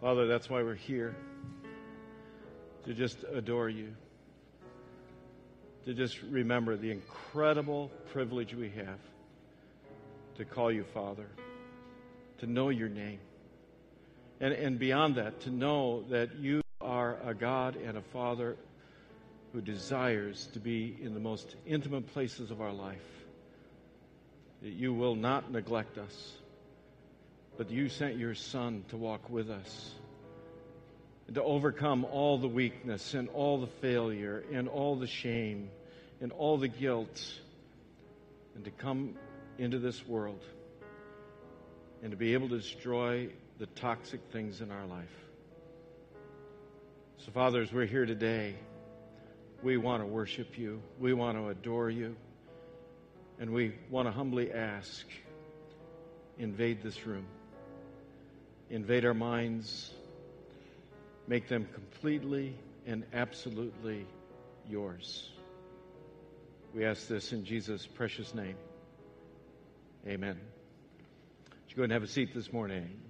Father, that's why we're here to just adore you, to just remember the incredible privilege we have to call you Father, to know your name, and, and beyond that, to know that you are a God and a Father who desires to be in the most intimate places of our life. That you will not neglect us, but you sent your Son to walk with us and to overcome all the weakness and all the failure and all the shame and all the guilt and to come into this world and to be able to destroy the toxic things in our life. So, fathers, we're here today, we want to worship you, we want to adore you, and we want to humbly ask invade this room, invade our minds, make them completely and absolutely yours. We ask this in Jesus' precious name. Amen. Would you go and have a seat this morning?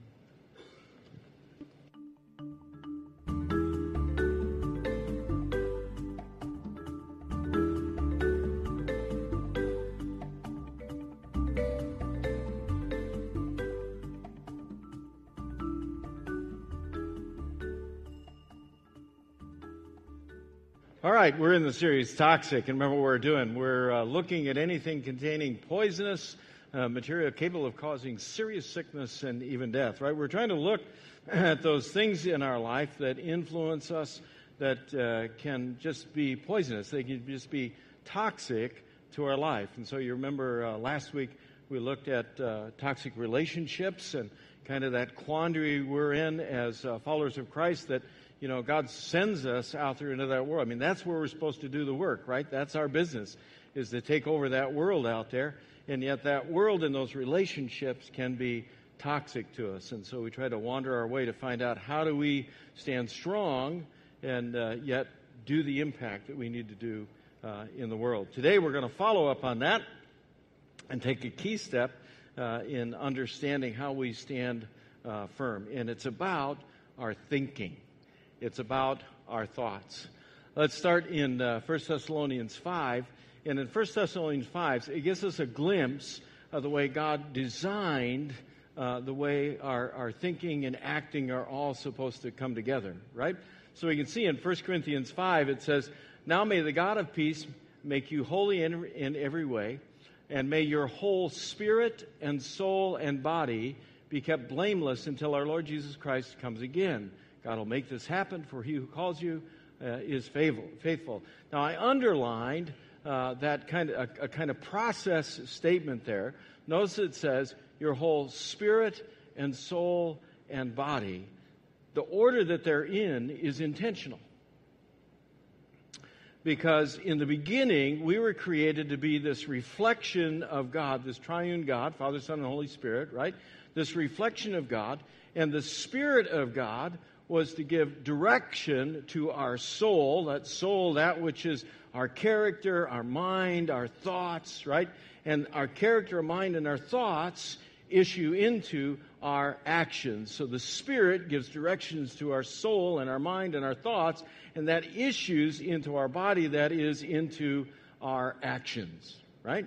Right, we're in the series Toxic, and remember what we're doing. We're uh, looking at anything containing poisonous uh, material capable of causing serious sickness and even death, right? We're trying to look at those things in our life that influence us that uh, can just be poisonous. They can just be toxic to our life. And so you remember uh, last week we looked at uh, toxic relationships and kind of that quandary we're in as uh, followers of Christ that you know, God sends us out there into that world. I mean, that's where we're supposed to do the work, right? That's our business, is to take over that world out there. And yet, that world and those relationships can be toxic to us. And so we try to wander our way to find out how do we stand strong and uh, yet do the impact that we need to do uh, in the world. Today, we're going to follow up on that and take a key step uh, in understanding how we stand uh, firm. And it's about our thinking. It's about our thoughts. Let's start in uh, 1 Thessalonians 5. And in 1 Thessalonians 5, it gives us a glimpse of the way God designed uh, the way our, our thinking and acting are all supposed to come together, right? So we can see in 1 Corinthians 5, it says, Now may the God of peace make you holy in, in every way, and may your whole spirit and soul and body be kept blameless until our Lord Jesus Christ comes again. God will make this happen, for he who calls you uh, is faithful. Now, I underlined uh, that kind of a, a, kind of process statement there. Notice it says your whole spirit and soul and body. The order that they're in is intentional. Because in the beginning, we were created to be this reflection of God, this triune God, Father, Son, and Holy Spirit, right? This reflection of God. And the Spirit of God was to give direction to our soul, that soul, that which is our character, our mind, our thoughts, right? And our character, our mind, and our thoughts issue into our actions. So the Spirit gives directions to our soul and our mind and our thoughts, and that issues into our body, that is, into our actions, right?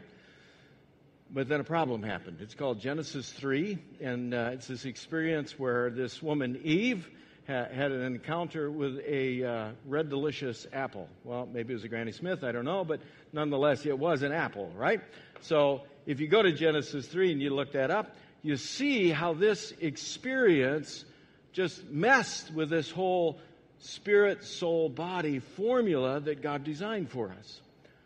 But then a problem happened. It's called Genesis 3, and uh, it's this experience where this woman, Eve, had an encounter with a uh, red delicious apple. Well, maybe it was a Granny Smith, I don't know, but nonetheless, it was an apple, right? So if you go to Genesis 3 and you look that up, you see how this experience just messed with this whole spirit, soul, body formula that God designed for us.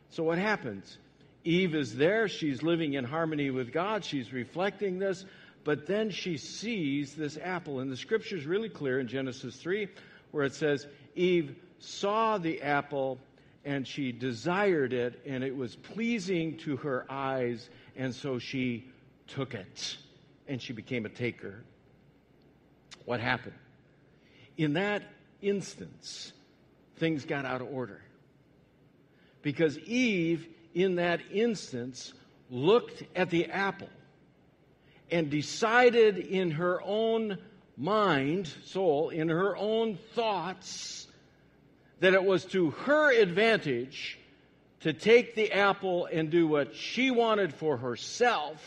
So what happens? Eve is there. She's living in harmony with God. She's reflecting this. But then she sees this apple. And the scripture is really clear in Genesis 3, where it says, Eve saw the apple and she desired it, and it was pleasing to her eyes, and so she took it, and she became a taker. What happened? In that instance, things got out of order. Because Eve, in that instance, looked at the apple and decided in her own mind, soul, in her own thoughts, that it was to her advantage to take the apple and do what she wanted for herself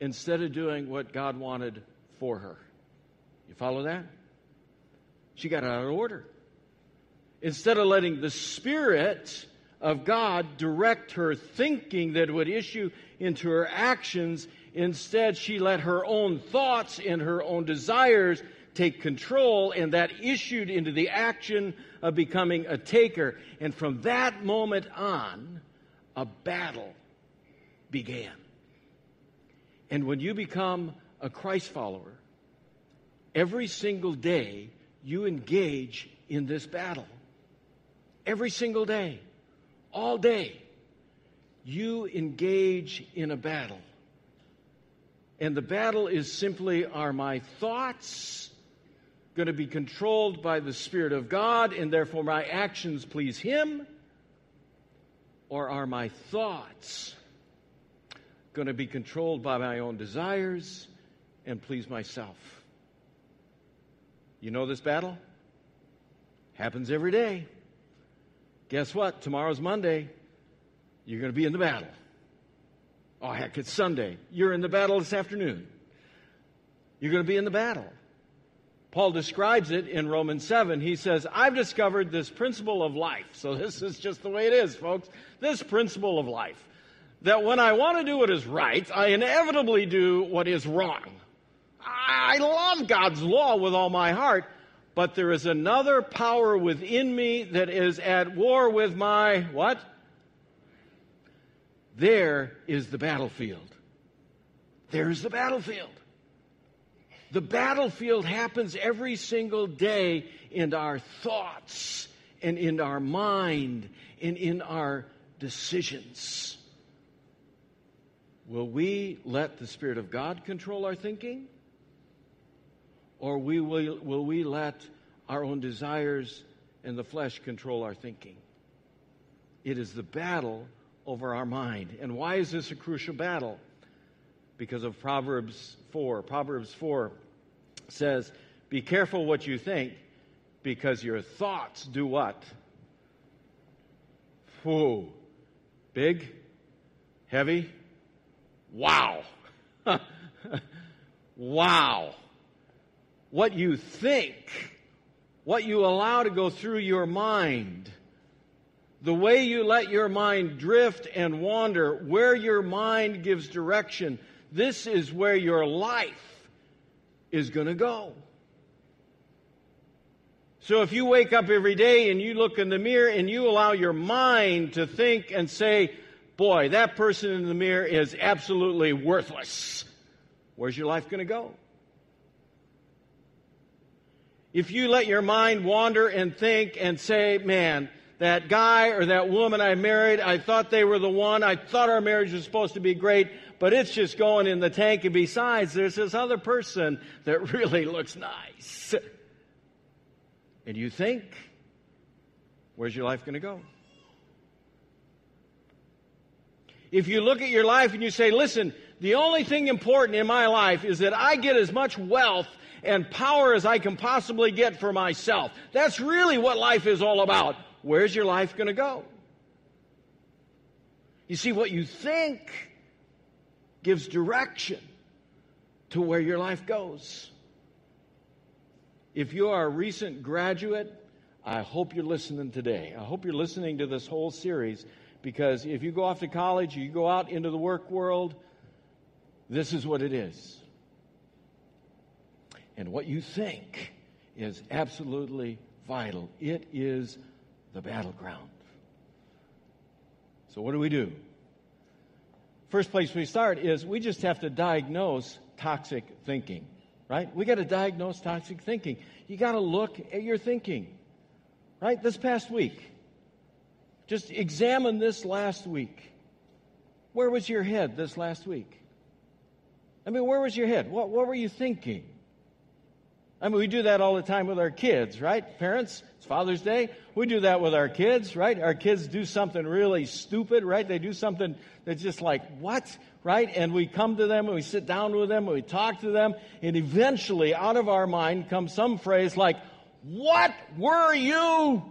instead of doing what God wanted for her. You follow that? She got out of order. Instead of letting the Spirit of God direct her thinking that would issue into her actions, instead she let her own thoughts and her own desires take control, and that issued into the action of becoming a taker. And from that moment on, a battle began. And when you become a Christ follower, every single day you engage in this battle. Every single day, all day, you engage in a battle. And the battle is simply are my thoughts going to be controlled by the Spirit of God and therefore my actions please Him? Or are my thoughts going to be controlled by my own desires and please myself? You know this battle? Happens every day. Guess what? Tomorrow's Monday. You're going to be in the battle. Oh, heck, it's Sunday. You're in the battle this afternoon. You're going to be in the battle. Paul describes it in Romans 7. He says, I've discovered this principle of life. So this is just the way it is, folks. This principle of life. That when I want to do what is right, I inevitably do what is wrong. I love God's law with all my heart, but there is another power within me that is at war with my what? There is the battlefield. There's the battlefield. The battlefield happens every single day in our thoughts and in our mind and in our decisions. Will we let the Spirit of God control our thinking? Or we will, will we let our own desires and the flesh control our thinking? It is the battle over our mind. And why is this a crucial battle? Because of Proverbs 4. Proverbs 4 says, Be careful what you think, because your thoughts do what? Whoa. Big? Heavy? Wow. wow what you think, what you allow to go through your mind, the way you let your mind drift and wander, where your mind gives direction, this is where your life is going to go. So if you wake up every day and you look in the mirror and you allow your mind to think and say, boy, that person in the mirror is absolutely worthless, where's your life going to go? If you let your mind wander and think and say, man, that guy or that woman I married, I thought they were the one. I thought our marriage was supposed to be great, but it's just going in the tank. And besides, there's this other person that really looks nice. And you think, where's your life going to go? If you look at your life and you say, listen, the only thing important in my life is that I get as much wealth and power as I can possibly get for myself. That's really what life is all about. Where's your life going to go? You see, what you think gives direction to where your life goes. If you are a recent graduate, I hope you're listening today. I hope you're listening to this whole series because if you go off to college, you go out into the work world, this is what it is. And what you think is absolutely vital. It is the battleground. So, what do we do? First place we start is we just have to diagnose toxic thinking, right? We got to diagnose toxic thinking. You got to look at your thinking, right? This past week, just examine this last week. Where was your head this last week? I mean, where was your head? What, what were you thinking? I mean, we do that all the time with our kids, right? Parents, it's Father's Day. We do that with our kids, right? Our kids do something really stupid, right? They do something that's just like, what? right? And we come to them and we sit down with them and we talk to them, and eventually out of our mind comes some phrase like, What were you?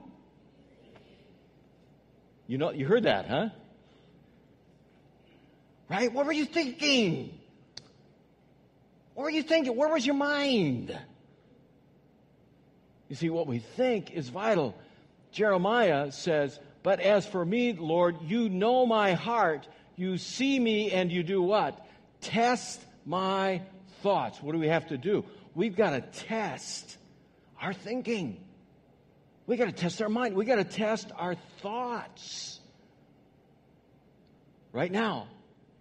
You know, you heard that, huh? Right? What were you thinking? What were you thinking? Where was your mind? You see, what we think is vital. Jeremiah says, But as for me, Lord, you know my heart. You see me and you do what? Test my thoughts. What do we have to do? We've got to test our thinking. We got to test our mind. We got to test our thoughts. Right now,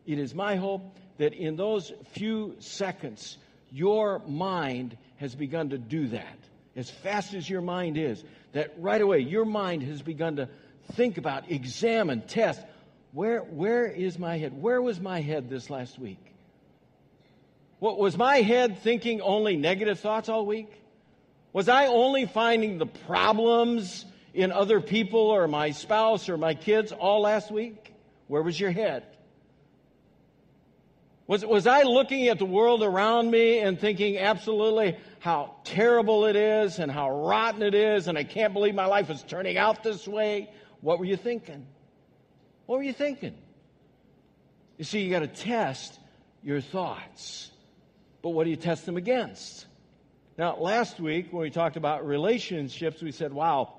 it is my hope that in those few seconds, your mind has begun to do that. As fast as your mind is, that right away your mind has begun to think about, examine, test. Where, where is my head? Where was my head this last week? What, was my head thinking only negative thoughts all week? Was I only finding the problems in other people or my spouse or my kids all last week? Where was your head? Was, was I looking at the world around me and thinking absolutely how terrible it is and how rotten it is and I can't believe my life is turning out this way? What were you thinking? What were you thinking? You see, you got to test your thoughts. But what do you test them against? Now, last week when we talked about relationships, we said, wow,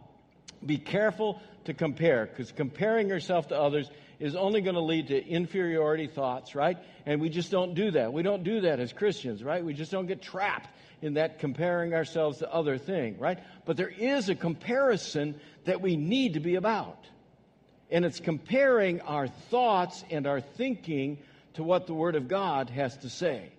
be careful to compare because comparing yourself to others is only going to lead to inferiority thoughts, right? And we just don't do that. We don't do that as Christians, right? We just don't get trapped in that comparing ourselves to other thing, right? But there is a comparison that we need to be about. And it's comparing our thoughts and our thinking to what the Word of God has to say.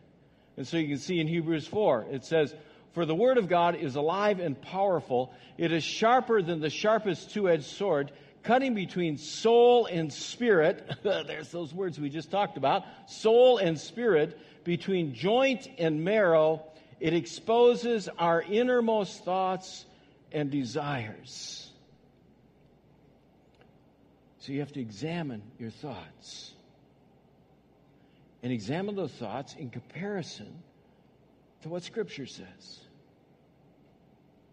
And so you can see in Hebrews 4, it says, For the Word of God is alive and powerful. It is sharper than the sharpest two edged sword, cutting between soul and spirit. There's those words we just talked about soul and spirit, between joint and marrow. It exposes our innermost thoughts and desires. So you have to examine your thoughts. And examine those thoughts in comparison to what Scripture says.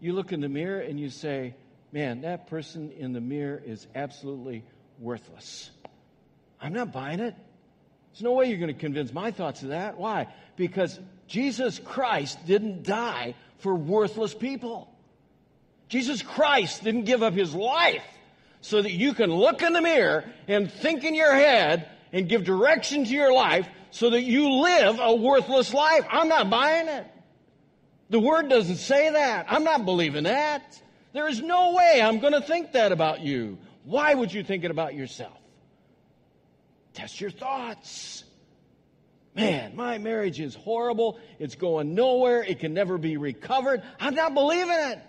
You look in the mirror and you say, man, that person in the mirror is absolutely worthless. I'm not buying it. There's no way you're going to convince my thoughts of that. Why? Because Jesus Christ didn't die for worthless people. Jesus Christ didn't give up his life so that you can look in the mirror and think in your head and give direction to your life so that you live a worthless life. I'm not buying it. The word doesn't say that. I'm not believing that. There is no way I'm going to think that about you. Why would you think it about yourself? Test your thoughts. Man, my marriage is horrible. It's going nowhere. It can never be recovered. I'm not believing it.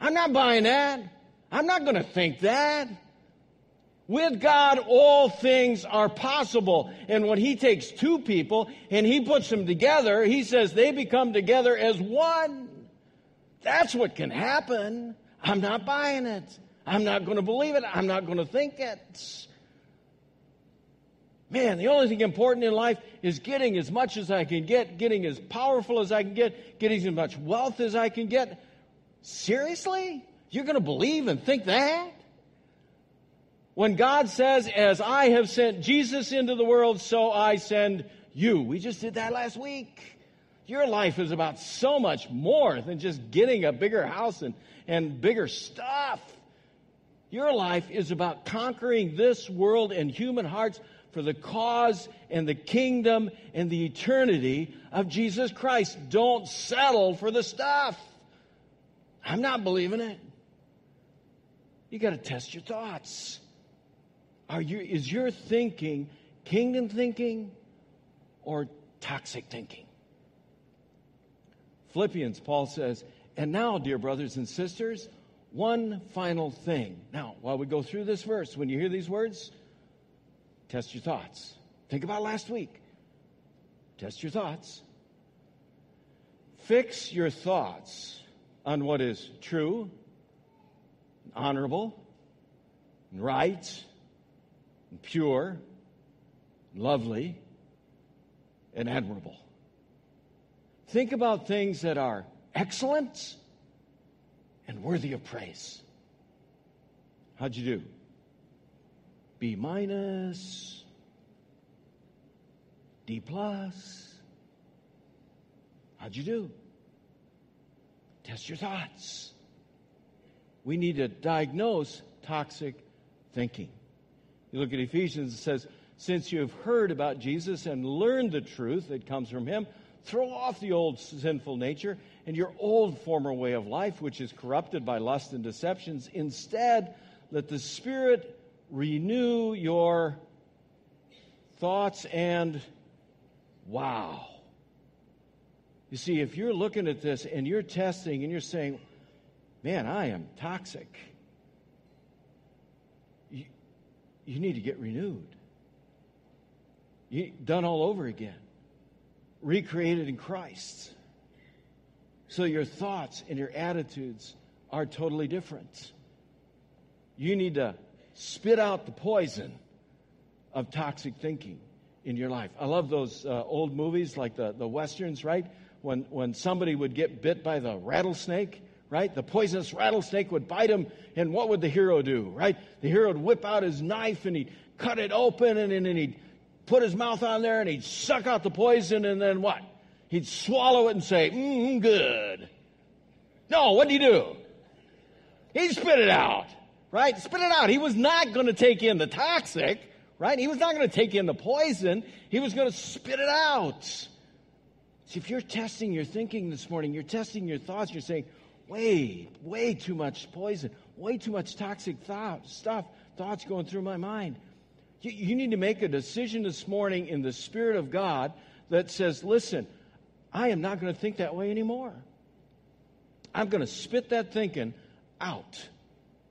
I'm not buying that. I'm not going to think that. With God, all things are possible. And when He takes two people and He puts them together, He says they become together as one. That's what can happen. I'm not buying it. I'm not going to believe it. I'm not going to think it. Man, the only thing important in life is getting as much as I can get, getting as powerful as I can get, getting as much wealth as I can get. Seriously? You're going to believe and think that? When God says, As I have sent Jesus into the world, so I send you. We just did that last week. Your life is about so much more than just getting a bigger house and, and bigger stuff. Your life is about conquering this world and human hearts for the cause and the kingdom and the eternity of Jesus Christ. Don't settle for the stuff. I'm not believing it. You got to test your thoughts. Are you, is your thinking kingdom thinking or toxic thinking? Philippians, Paul says, and now, dear brothers and sisters, one final thing. Now, while we go through this verse, when you hear these words, test your thoughts. Think about last week. Test your thoughts. Fix your thoughts on what is true honorable and right and pure lovely, and admirable. Think about things that are excellent and worthy of praise. How'd you do? B minus, D plus. How'd you do? Test your thoughts. We need to diagnose toxic thinking. You look at Ephesians, it says, Since you have heard about Jesus and learned the truth that comes from him, throw off the old sinful nature and your old former way of life, which is corrupted by lust and deceptions. Instead, let the Spirit renew your thoughts and wow. You see, if you're looking at this and you're testing and you're saying, man, I am toxic, you, you need to get renewed. You, done all over again, recreated in Christ. So your thoughts and your attitudes are totally different. You need to spit out the poison of toxic thinking in your life. I love those uh, old movies like the, the westerns, right? When, when somebody would get bit by the rattlesnake, right? The poisonous rattlesnake would bite him, and what would the hero do, right? The hero would whip out his knife and he'd cut it open, and, and he'd put his mouth on there and he'd suck out the poison, and then what? He'd swallow it and say, mmm, good. No, what did he do? He spit it out right? Spit it out. He was not going to take in the toxic, right? He was not going to take in the poison. He was going to spit it out. See, if you're testing your thinking this morning, you're testing your thoughts, you're saying, way, way too much poison, way too much toxic thought, stuff, thoughts going through my mind. You, you need to make a decision this morning in the Spirit of God that says, listen, I am not going to think that way anymore. I'm going to spit that thinking out.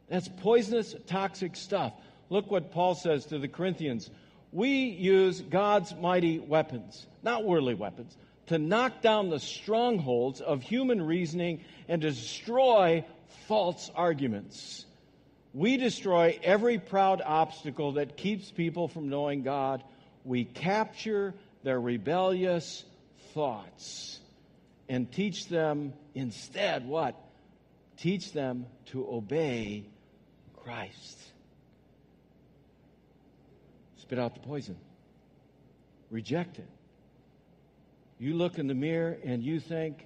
That's poisonous, toxic stuff. Look what Paul says to the Corinthians. We use God's mighty weapons, not worldly weapons, to knock down the strongholds of human reasoning and destroy false arguments. We destroy every proud obstacle that keeps people from knowing God. We capture their rebellious thoughts and teach them instead what? Teach them to obey Christ. Spit out the poison. Reject it. You look in the mirror and you think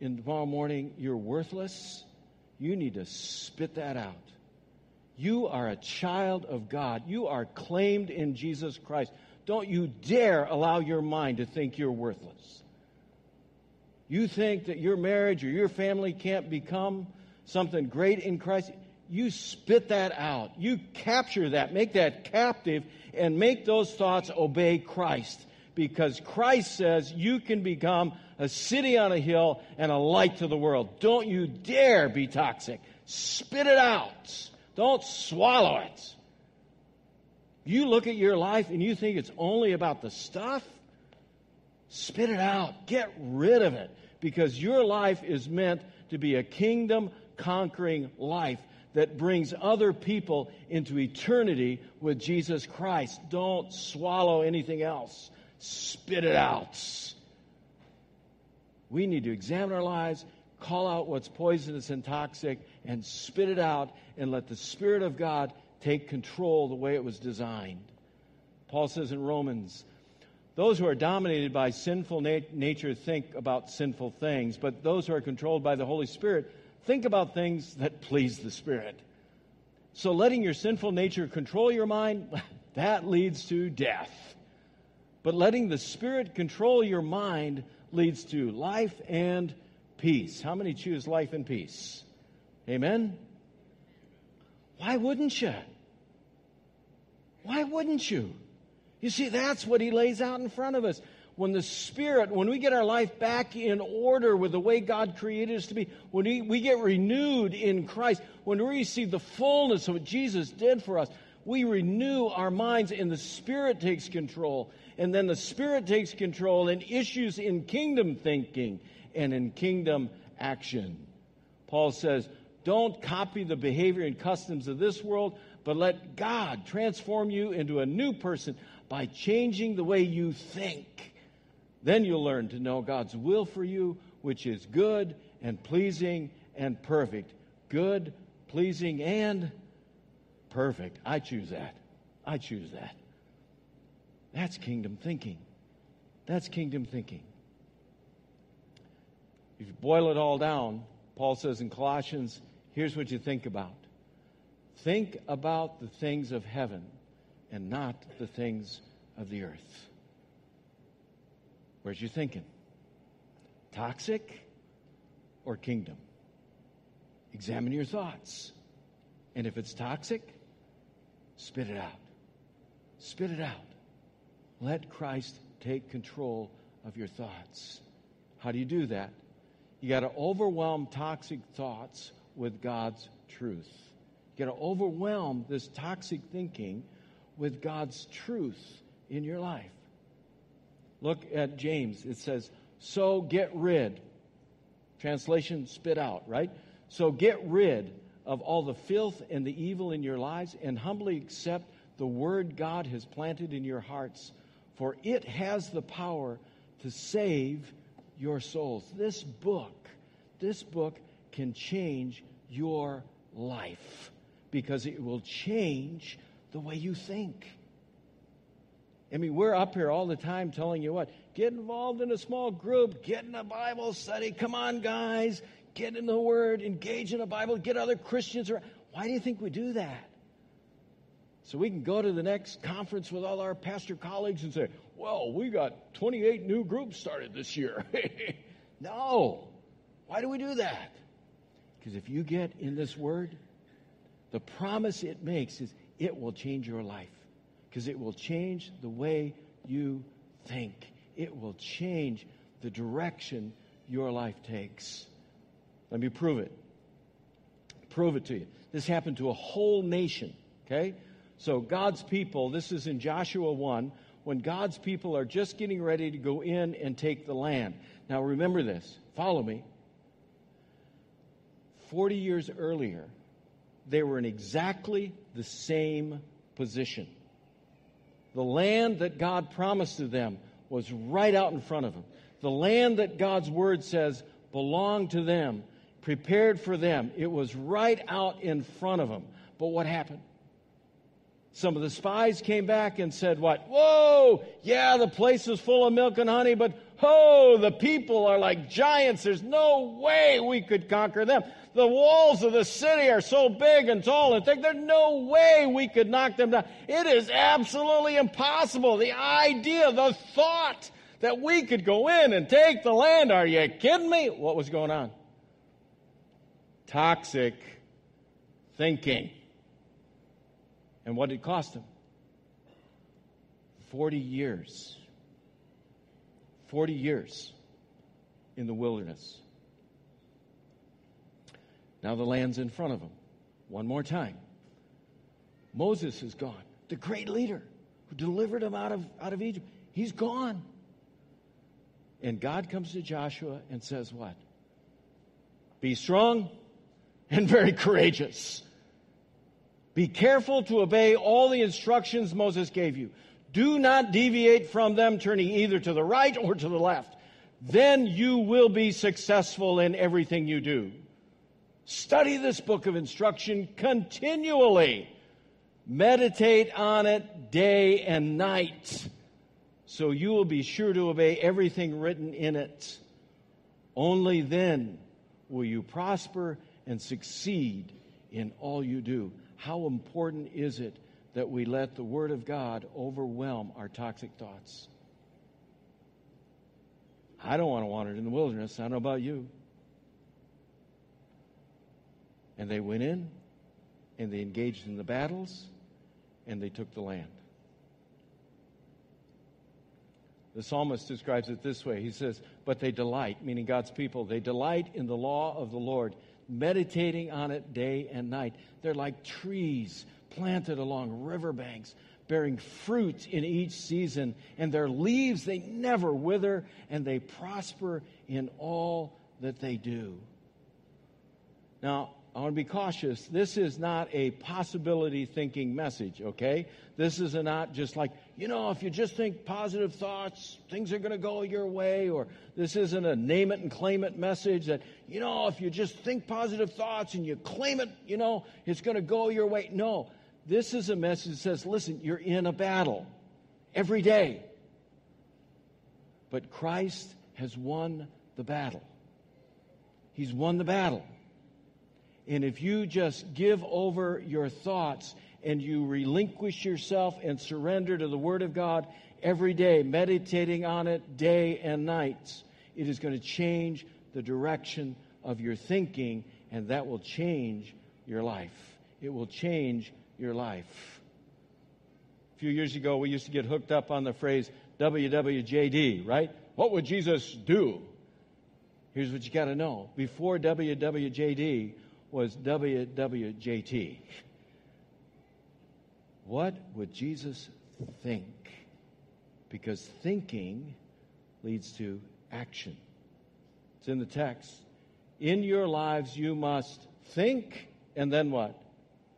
in tomorrow morning you're worthless. You need to spit that out. You are a child of God. You are claimed in Jesus Christ. Don't you dare allow your mind to think you're worthless. You think that your marriage or your family can't become something great in Christ you spit that out. You capture that, make that captive, and make those thoughts obey Christ. Because Christ says you can become a city on a hill and a light to the world. Don't you dare be toxic. Spit it out. Don't swallow it. You look at your life and you think it's only about the stuff, spit it out. Get rid of it. Because your life is meant to be a kingdom conquering life that brings other people into eternity with Jesus Christ. Don't swallow anything else, spit it out. We need to examine our lives, call out what's poisonous and toxic, and spit it out, and let the Spirit of God take control the way it was designed. Paul says in Romans, those who are dominated by sinful nat- nature think about sinful things, but those who are controlled by the Holy Spirit think about things that please the Spirit. So letting your sinful nature control your mind, that leads to death. But letting the Spirit control your mind leads to life and peace. How many choose life and peace? Amen? Why wouldn't you? Why wouldn't you? You see, that's what he lays out in front of us when the Spirit, when we get our life back in order with the way God created us to be, when we, we get renewed in Christ, when we receive the fullness of what Jesus did for us, we renew our minds and the Spirit takes control. And then the Spirit takes control and issues in kingdom thinking and in kingdom action. Paul says, don't copy the behavior and customs of this world, but let God transform you into a new person by changing the way you think. Then you'll learn to know God's will for you, which is good and pleasing and perfect. Good, pleasing, and perfect. I choose that. I choose that. That's kingdom thinking. That's kingdom thinking. If you boil it all down, Paul says in Colossians, here's what you think about. Think about the things of heaven and not the things of the earth. Where's your thinking? Toxic or kingdom? Examine your thoughts. And if it's toxic, spit it out. Spit it out. Let Christ take control of your thoughts. How do you do that? You got to overwhelm toxic thoughts with God's truth. You got to overwhelm this toxic thinking with God's truth in your life. Look at James. It says, So get rid. Translation, spit out, right? So get rid of all the filth and the evil in your lives and humbly accept the word God has planted in your hearts, for it has the power to save your souls. This book, this book can change your life because it will change the way you think. I mean, we're up here all the time telling you what? Get involved in a small group, get in a Bible study. Come on, guys, get in the Word, engage in the Bible, get other Christians around. Why do you think we do that? So we can go to the next conference with all our pastor colleagues and say, well, we got 28 new groups started this year. no. Why do we do that? Because if you get in this Word, the promise it makes is it will change your life because it will change the way you think. It will change the direction your life takes. Let me prove it. Prove it to you. This happened to a whole nation, okay? So, God's people, this is in Joshua 1, when God's people are just getting ready to go in and take the land. Now, remember this. Follow me. 40 years earlier, they were in exactly the same position. The land that God promised to them was right out in front of them. The land that God's word says belonged to them, prepared for them, it was right out in front of them. But what happened? Some of the spies came back and said, What? Whoa, yeah, the place is full of milk and honey, but oh, the people are like giants. There's no way we could conquer them. The walls of the city are so big and tall and thick, there's no way we could knock them down. It is absolutely impossible. The idea, the thought that we could go in and take the land, are you kidding me? What was going on? Toxic thinking. And what did it cost him? 40 years. 40 years in the wilderness. Now the land's in front of them. One more time. Moses is gone. The great leader who delivered them out of, out of Egypt. He's gone. And God comes to Joshua and says, What? Be strong and very courageous. Be careful to obey all the instructions Moses gave you. Do not deviate from them, turning either to the right or to the left. Then you will be successful in everything you do. Study this book of instruction continually. Meditate on it day and night, so you will be sure to obey everything written in it. Only then will you prosper and succeed in all you do. How important is it that we let the Word of God overwhelm our toxic thoughts? I don't want to wander in the wilderness. I don't know about you. And they went in and they engaged in the battles and they took the land. The psalmist describes it this way. He says, But they delight, meaning God's people, they delight in the law of the Lord, meditating on it day and night. They're like trees planted along riverbanks, bearing fruit in each season, and their leaves they never wither, and they prosper in all that they do. Now, I want to be cautious. This is not a possibility thinking message, okay? This is not just like, you know, if you just think positive thoughts, things are going to go your way. Or this isn't a name it and claim it message that, you know, if you just think positive thoughts and you claim it, you know, it's going to go your way. No, this is a message that says, listen, you're in a battle every day. But Christ has won the battle. He's won the battle. And if you just give over your thoughts and you relinquish yourself and surrender to the Word of God every day, meditating on it day and night, it is going to change the direction of your thinking, and that will change your life. It will change your life. A few years ago, we used to get hooked up on the phrase WWJD, right? What would Jesus do? Here's what you got to know. Before WWJD, was WWJT. What would Jesus think? Because thinking leads to action. It's in the text. In your lives, you must think, and then what?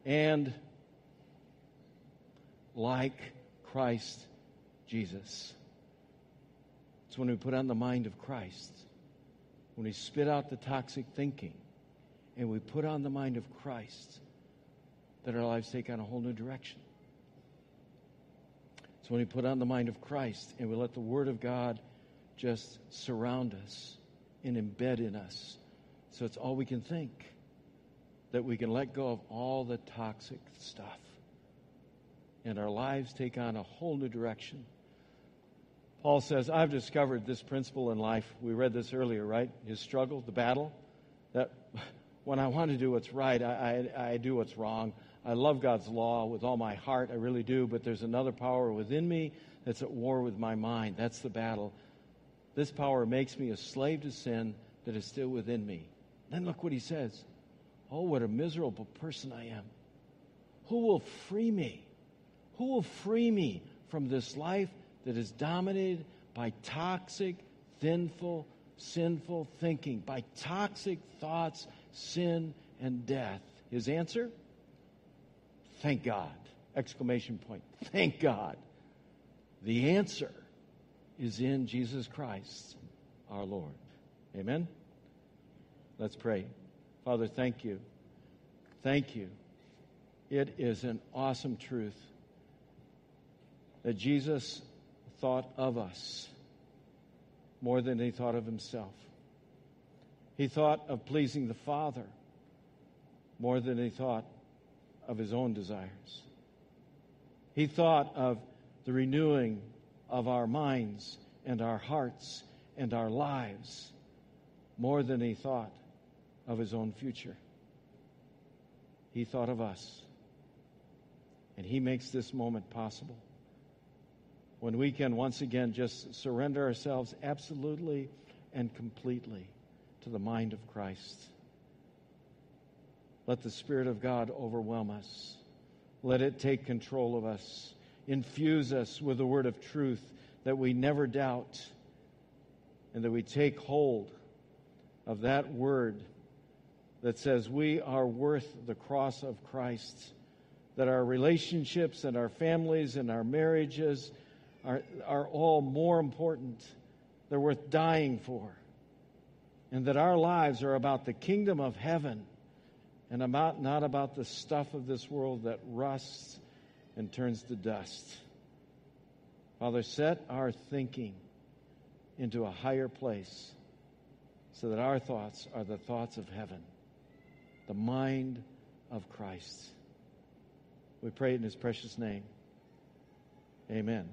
And like Christ Jesus. It's when we put on the mind of Christ, when we spit out the toxic thinking, and we put on the mind of Christ, that our lives take on a whole new direction. So when we put on the mind of Christ and we let the Word of God just surround us and embed in us, so it's all we can think, that we can let go of all the toxic stuff. And our lives take on a whole new direction. Paul says, I've discovered this principle in life. We read this earlier, right? His struggle, the battle, when I want to do what's right, I, I, I, do what's wrong. I love God's law with all my heart, I really do, but there's another power within me that's at war with my mind. That's the battle. This power makes me a slave to sin that is still within me. Then look what he says Oh, what a miserable person I am. Who will free me? Who will free me from this life that is dominated by toxic, sinful, sinful thinking, by toxic thoughts sin, and death. His answer? Thank God. Exclamation point. Thank God. The answer is in Jesus Christ, our Lord. Amen? Let's pray. Father, thank you. Thank you. It is an awesome truth that Jesus thought of us more than he thought of himself. He thought of pleasing the Father more than he thought of his own desires. He thought of the renewing of our minds and our hearts and our lives more than he thought of his own future. He thought of us. And he makes this moment possible. When we can once again just surrender ourselves absolutely and completely to the mind of Christ. Let the Spirit of God overwhelm us. Let it take control of us. Infuse us with the word of truth that we never doubt and that we take hold of that word that says we are worth the cross of Christ, that our relationships and our families and our marriages are, are all more important. They're worth dying for and that our lives are about the kingdom of heaven and about, not about the stuff of this world that rusts and turns to dust. Father, set our thinking into a higher place so that our thoughts are the thoughts of heaven, the mind of Christ. We pray in his precious name. Amen.